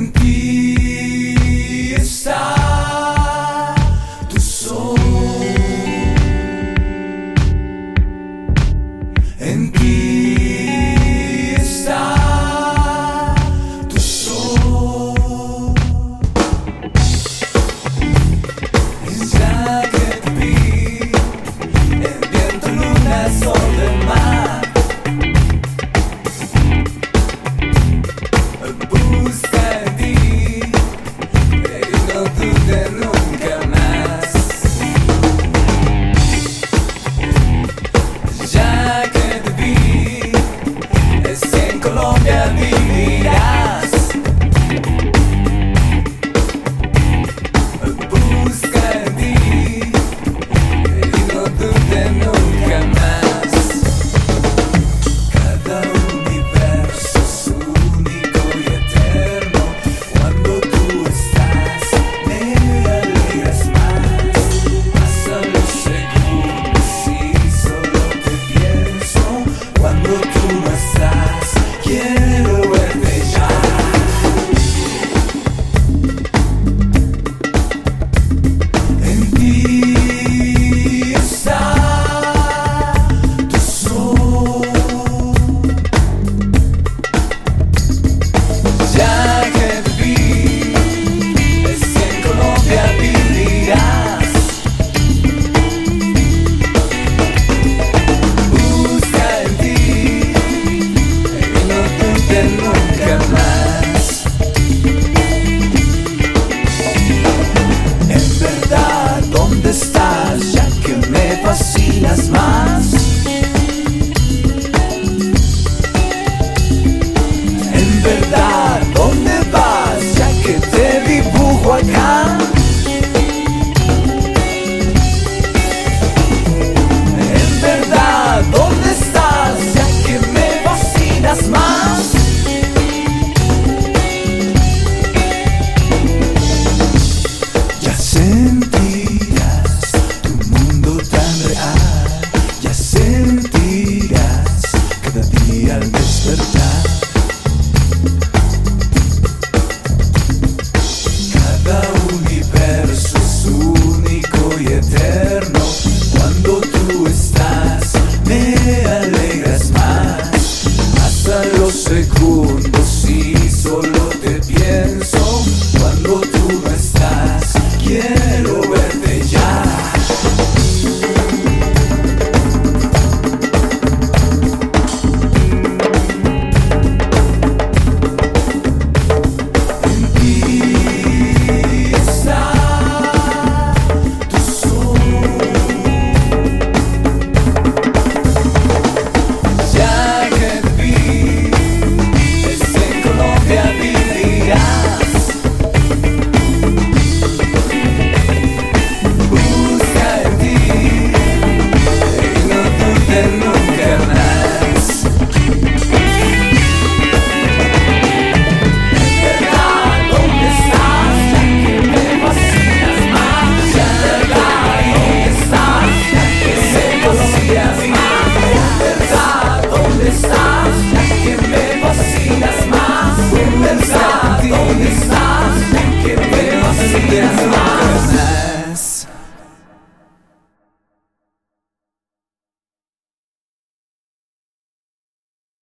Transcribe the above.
tranquilo. podcast.